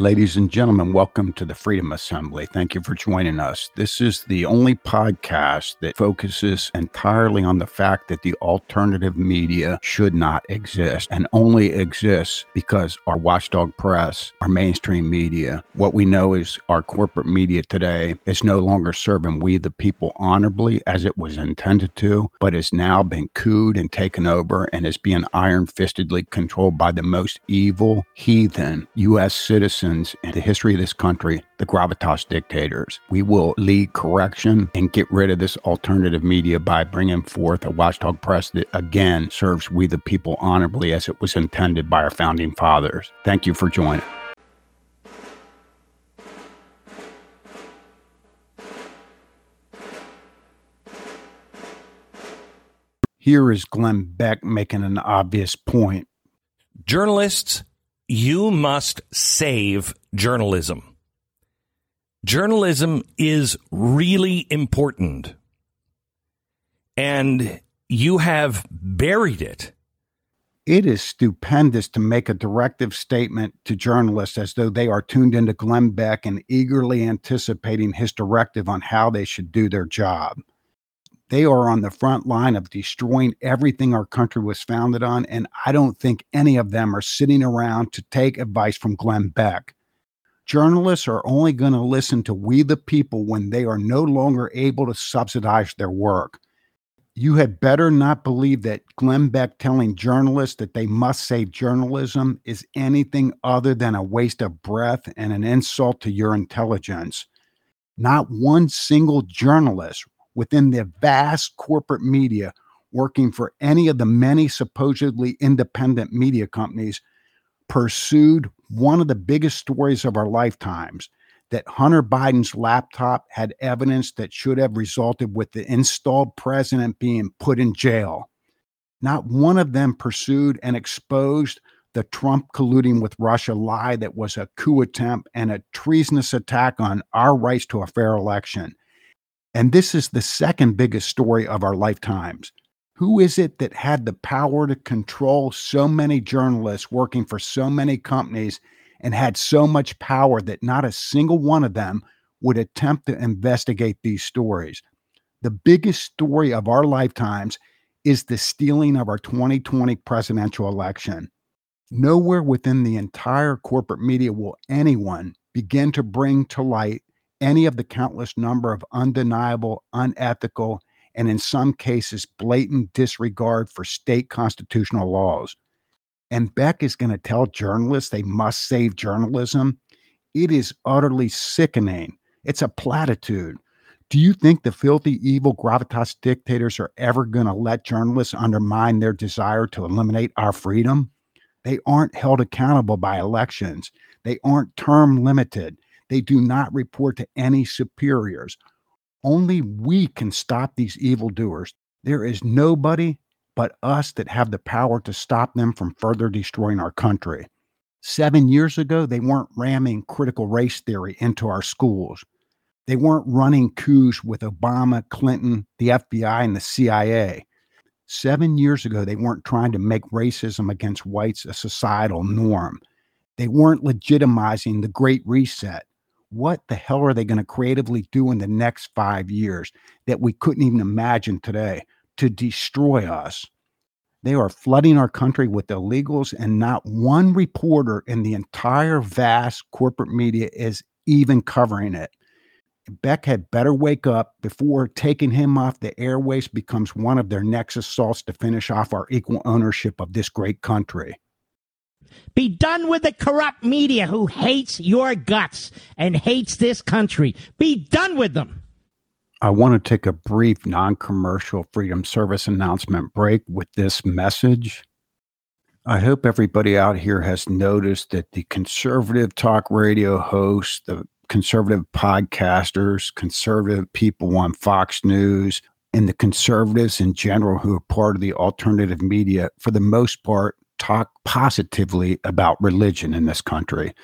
Ladies and gentlemen, welcome to the Freedom Assembly. Thank you for joining us. This is the only podcast that focuses entirely on the fact that the alternative media should not exist and only exists because our watchdog press, our mainstream media, what we know is our corporate media today is no longer serving we the people honorably as it was intended to, but has now been cooed and taken over and is being iron fistedly controlled by the most evil, heathen U.S. citizens in the history of this country, the gravitas dictators. We will lead correction and get rid of this alternative media by bringing forth a watchdog press that again serves we the people honorably as it was intended by our founding fathers. Thank you for joining. Here is Glenn Beck making an obvious point. Journalists you must save journalism. Journalism is really important. And you have buried it. It is stupendous to make a directive statement to journalists as though they are tuned into Glenn Beck and eagerly anticipating his directive on how they should do their job. They are on the front line of destroying everything our country was founded on. And I don't think any of them are sitting around to take advice from Glenn Beck. Journalists are only going to listen to we the people when they are no longer able to subsidize their work. You had better not believe that Glenn Beck telling journalists that they must save journalism is anything other than a waste of breath and an insult to your intelligence. Not one single journalist within the vast corporate media working for any of the many supposedly independent media companies pursued one of the biggest stories of our lifetimes that Hunter Biden's laptop had evidence that should have resulted with the installed president being put in jail. Not one of them pursued and exposed the Trump colluding with Russia lie that was a coup attempt and a treasonous attack on our rights to a fair election. And this is the second biggest story of our lifetimes. Who is it that had the power to control so many journalists working for so many companies and had so much power that not a single one of them would attempt to investigate these stories? The biggest story of our lifetimes is the stealing of our 2020 presidential election. Nowhere within the entire corporate media will anyone begin to bring to light any of the countless number of undeniable, unethical, and in some cases, blatant disregard for state constitutional laws. And Beck is going to tell journalists they must save journalism. It is utterly sickening. It's a platitude. Do you think the filthy, evil gravitas dictators are ever going to let journalists undermine their desire to eliminate our freedom? They aren't held accountable by elections. They aren't term limited. They do not report to any superiors. Only we can stop these evildoers. There is nobody but us that have the power to stop them from further destroying our country. Seven years ago, they weren't ramming critical race theory into our schools. They weren't running coups with Obama, Clinton, the FBI, and the CIA. Seven years ago, they weren't trying to make racism against whites a societal norm. They weren't legitimizing the Great Reset what the hell are they going to creatively do in the next five years that we couldn't even imagine today to destroy us? They are flooding our country with illegals, and not one reporter in the entire vast corporate media is even covering it. Beck had better wake up before taking him off the airways becomes one of their next assaults to finish off our equal ownership of this great country. Be done with the corrupt media who hates your guts and hates this country. Be done with them. I want to take a brief non commercial Freedom Service announcement break with this message. I hope everybody out here has noticed that the conservative talk radio hosts, the conservative podcasters, conservative people on Fox News, and the conservatives in general who are part of the alternative media, for the most part, talk positively about religion in this country.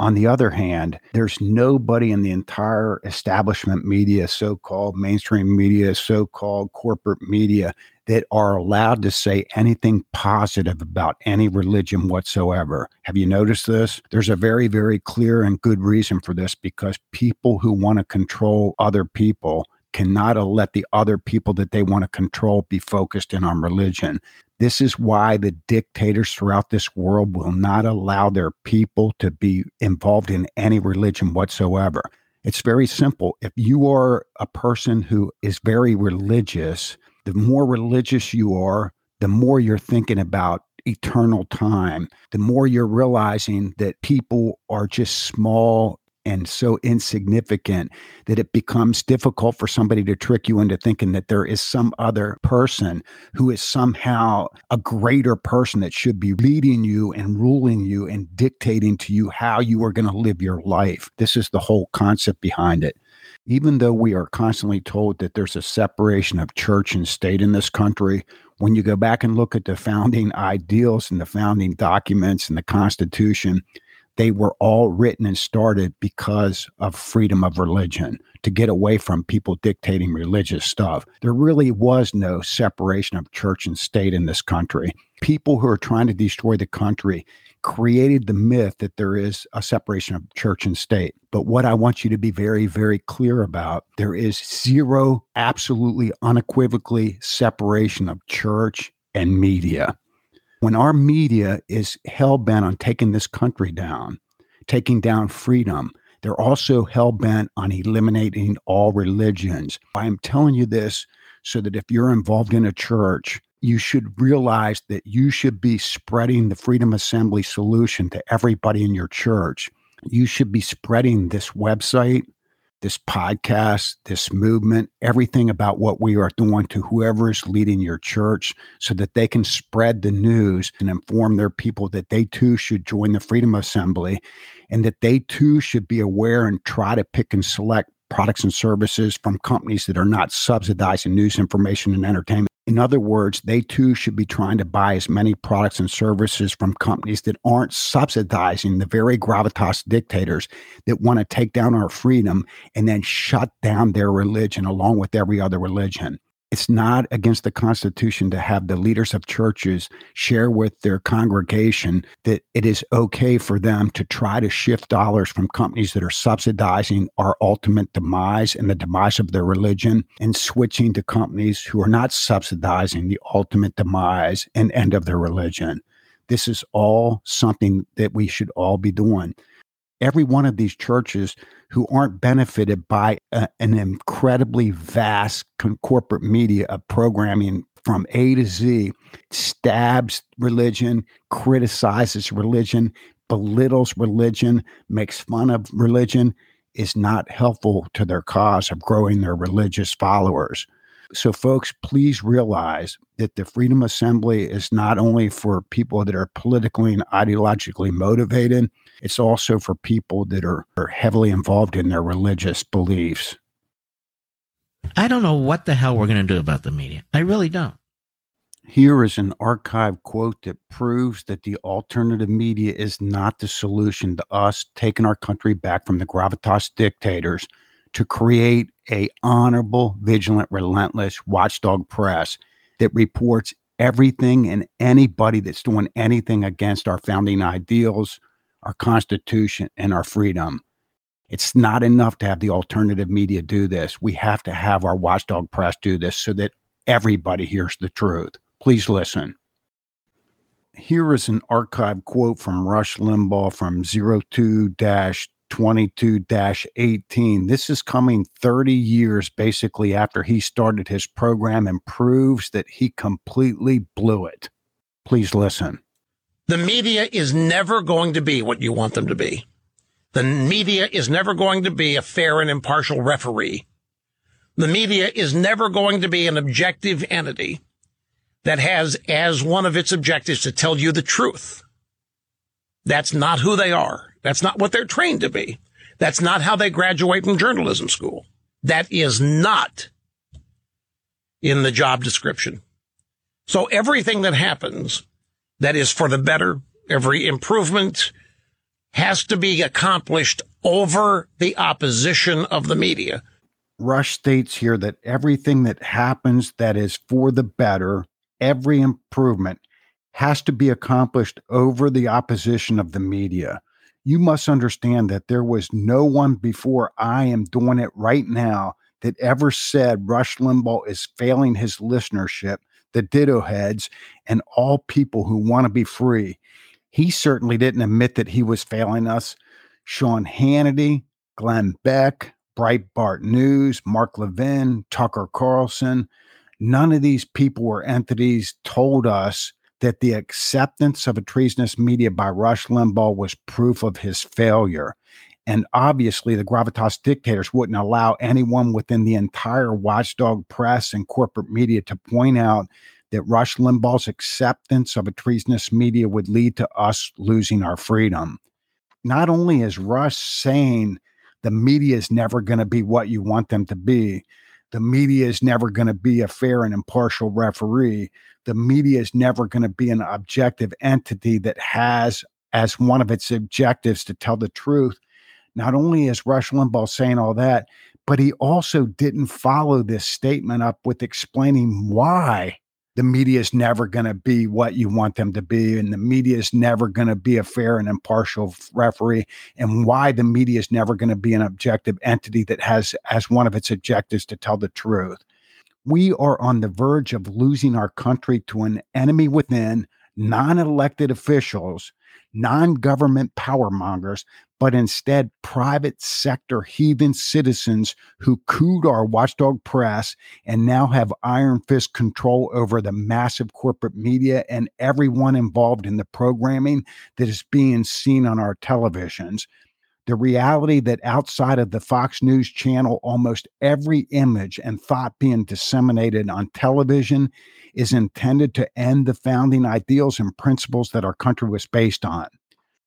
On the other hand, there's nobody in the entire establishment media, so called mainstream media, so called corporate media, that are allowed to say anything positive about any religion whatsoever. Have you noticed this? There's a very, very clear and good reason for this because people who want to control other people cannot let the other people that they want to control be focused in on religion. This is why the dictators throughout this world will not allow their people to be involved in any religion whatsoever. It's very simple. If you are a person who is very religious, the more religious you are, the more you're thinking about eternal time, the more you're realizing that people are just small and so insignificant that it becomes difficult for somebody to trick you into thinking that there is some other person who is somehow a greater person that should be leading you and ruling you and dictating to you how you are going to live your life. This is the whole concept behind it. Even though we are constantly told that there's a separation of church and state in this country, when you go back and look at the founding ideals and the founding documents and the Constitution, they were all written and started because of freedom of religion to get away from people dictating religious stuff. There really was no separation of church and state in this country. People who are trying to destroy the country created the myth that there is a separation of church and state. But what I want you to be very, very clear about there is zero, absolutely unequivocally separation of church and media. When our media is hell bent on taking this country down, taking down freedom, they're also hell bent on eliminating all religions. I'm telling you this so that if you're involved in a church, you should realize that you should be spreading the Freedom Assembly solution to everybody in your church. You should be spreading this website, this podcast, this movement, everything about what we are doing to whoever is leading your church so that they can spread the news and inform their people that they too should join the Freedom Assembly and that they too should be aware and try to pick and select products and services from companies that are not subsidizing news information and entertainment in other words, they too should be trying to buy as many products and services from companies that aren't subsidizing the very gravitas dictators that want to take down our freedom and then shut down their religion along with every other religion it's not against the Constitution to have the leaders of churches share with their congregation that it is okay for them to try to shift dollars from companies that are subsidizing our ultimate demise and the demise of their religion and switching to companies who are not subsidizing the ultimate demise and end of their religion. This is all something that we should all be doing every one of these churches who aren't benefited by a, an incredibly vast con- corporate media of programming from A to Z stabs religion, criticizes religion, belittles religion, makes fun of religion is not helpful to their cause of growing their religious followers. So, folks, please realize that the Freedom Assembly is not only for people that are politically and ideologically motivated, it's also for people that are, are heavily involved in their religious beliefs. I don't know what the hell we're going to do about the media. I really don't. Here is an archive quote that proves that the alternative media is not the solution to us taking our country back from the gravitas dictators to create a honorable, vigilant, relentless watchdog press that reports everything and anybody that's doing anything against our founding ideals, our Constitution, and our freedom. It's not enough to have the alternative media do this. We have to have our watchdog press do this so that everybody hears the truth. Please listen. Here is an archive quote from Rush Limbaugh from 02 22 18. This is coming 30 years basically after he started his program and proves that he completely blew it. Please listen. The media is never going to be what you want them to be. The media is never going to be a fair and impartial referee. The media is never going to be an objective entity that has as one of its objectives to tell you the truth. That's not who they are. That's not what they're trained to be. That's not how they graduate from journalism school. That is not in the job description. So everything that happens that is for the better, every improvement has to be accomplished over the opposition of the media. Rush states here that everything that happens that is for the better, every improvement, has to be accomplished over the opposition of the media. You must understand that there was no one before I am doing it right now that ever said Rush Limbaugh is failing his listenership, the ditto heads, and all people who want to be free. He certainly didn't admit that he was failing us. Sean Hannity, Glenn Beck, Breitbart News, Mark Levin, Tucker Carlson, none of these people or entities told us that the acceptance of a treasonous media by Rush Limbaugh was proof of his failure. And obviously, the gravitas dictators wouldn't allow anyone within the entire watchdog press and corporate media to point out that Rush Limbaugh's acceptance of a treasonous media would lead to us losing our freedom. Not only is Rush saying the media is never going to be what you want them to be, the media is never going to be a fair and impartial referee. The media is never going to be an objective entity that has as one of its objectives to tell the truth. Not only is Rush Limbaugh saying all that, but he also didn't follow this statement up with explaining why the media is never going to be what you want them to be and the media is never going to be a fair and impartial referee and why the media is never going to be an objective entity that has as one of its objectives to tell the truth. We are on the verge of losing our country to an enemy within non-elected officials non-government power mongers but instead private sector heathen citizens who cooed our watchdog press and now have iron fist control over the massive corporate media and everyone involved in the programming that is being seen on our televisions. The reality that outside of the Fox News channel, almost every image and thought being disseminated on television is intended to end the founding ideals and principles that our country was based on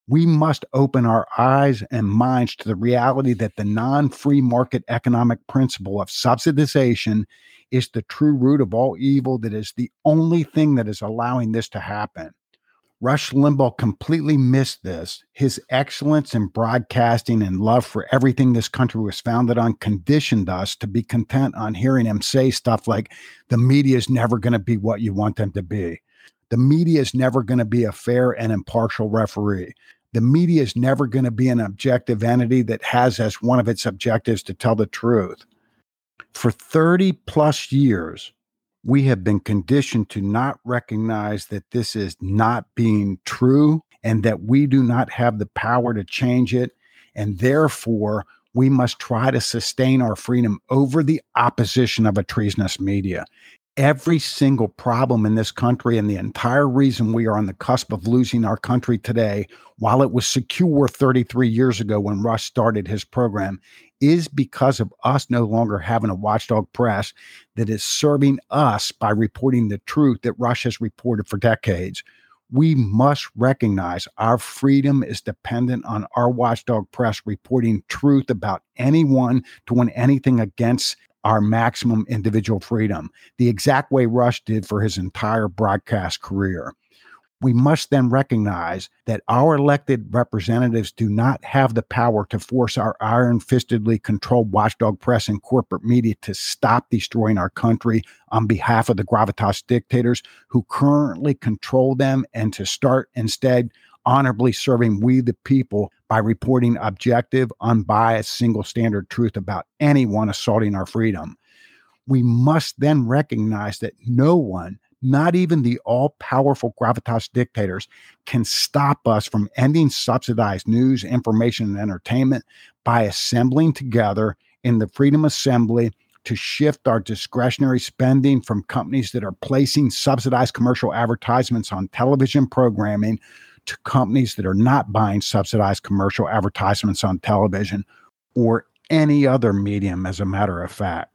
we must open our eyes and minds to the reality that the non free market economic principle of subsidization is the true root of all evil, that is the only thing that is allowing this to happen. Rush Limbaugh completely missed this. His excellence in broadcasting and love for everything this country was founded on conditioned us to be content on hearing him say stuff like, the media is never going to be what you want them to be. The media is never going to be a fair and impartial referee the media is never going to be an objective entity that has as one of its objectives to tell the truth. For 30 plus years, we have been conditioned to not recognize that this is not being true and that we do not have the power to change it. And therefore, we must try to sustain our freedom over the opposition of a treasonous media every single problem in this country and the entire reason we are on the cusp of losing our country today, while it was secure 33 years ago when Rush started his program, is because of us no longer having a watchdog press that is serving us by reporting the truth that Rush has reported for decades. We must recognize our freedom is dependent on our watchdog press reporting truth about anyone doing anything against our maximum individual freedom, the exact way Rush did for his entire broadcast career. We must then recognize that our elected representatives do not have the power to force our iron fistedly controlled watchdog press and corporate media to stop destroying our country on behalf of the gravitas dictators who currently control them and to start instead honorably serving we the people by reporting objective, unbiased, single standard truth about anyone assaulting our freedom. We must then recognize that no one, not even the all powerful gravitas dictators, can stop us from ending subsidized news, information, and entertainment by assembling together in the Freedom Assembly to shift our discretionary spending from companies that are placing subsidized commercial advertisements on television programming to companies that are not buying subsidized commercial advertisements on television or any other medium, as a matter of fact.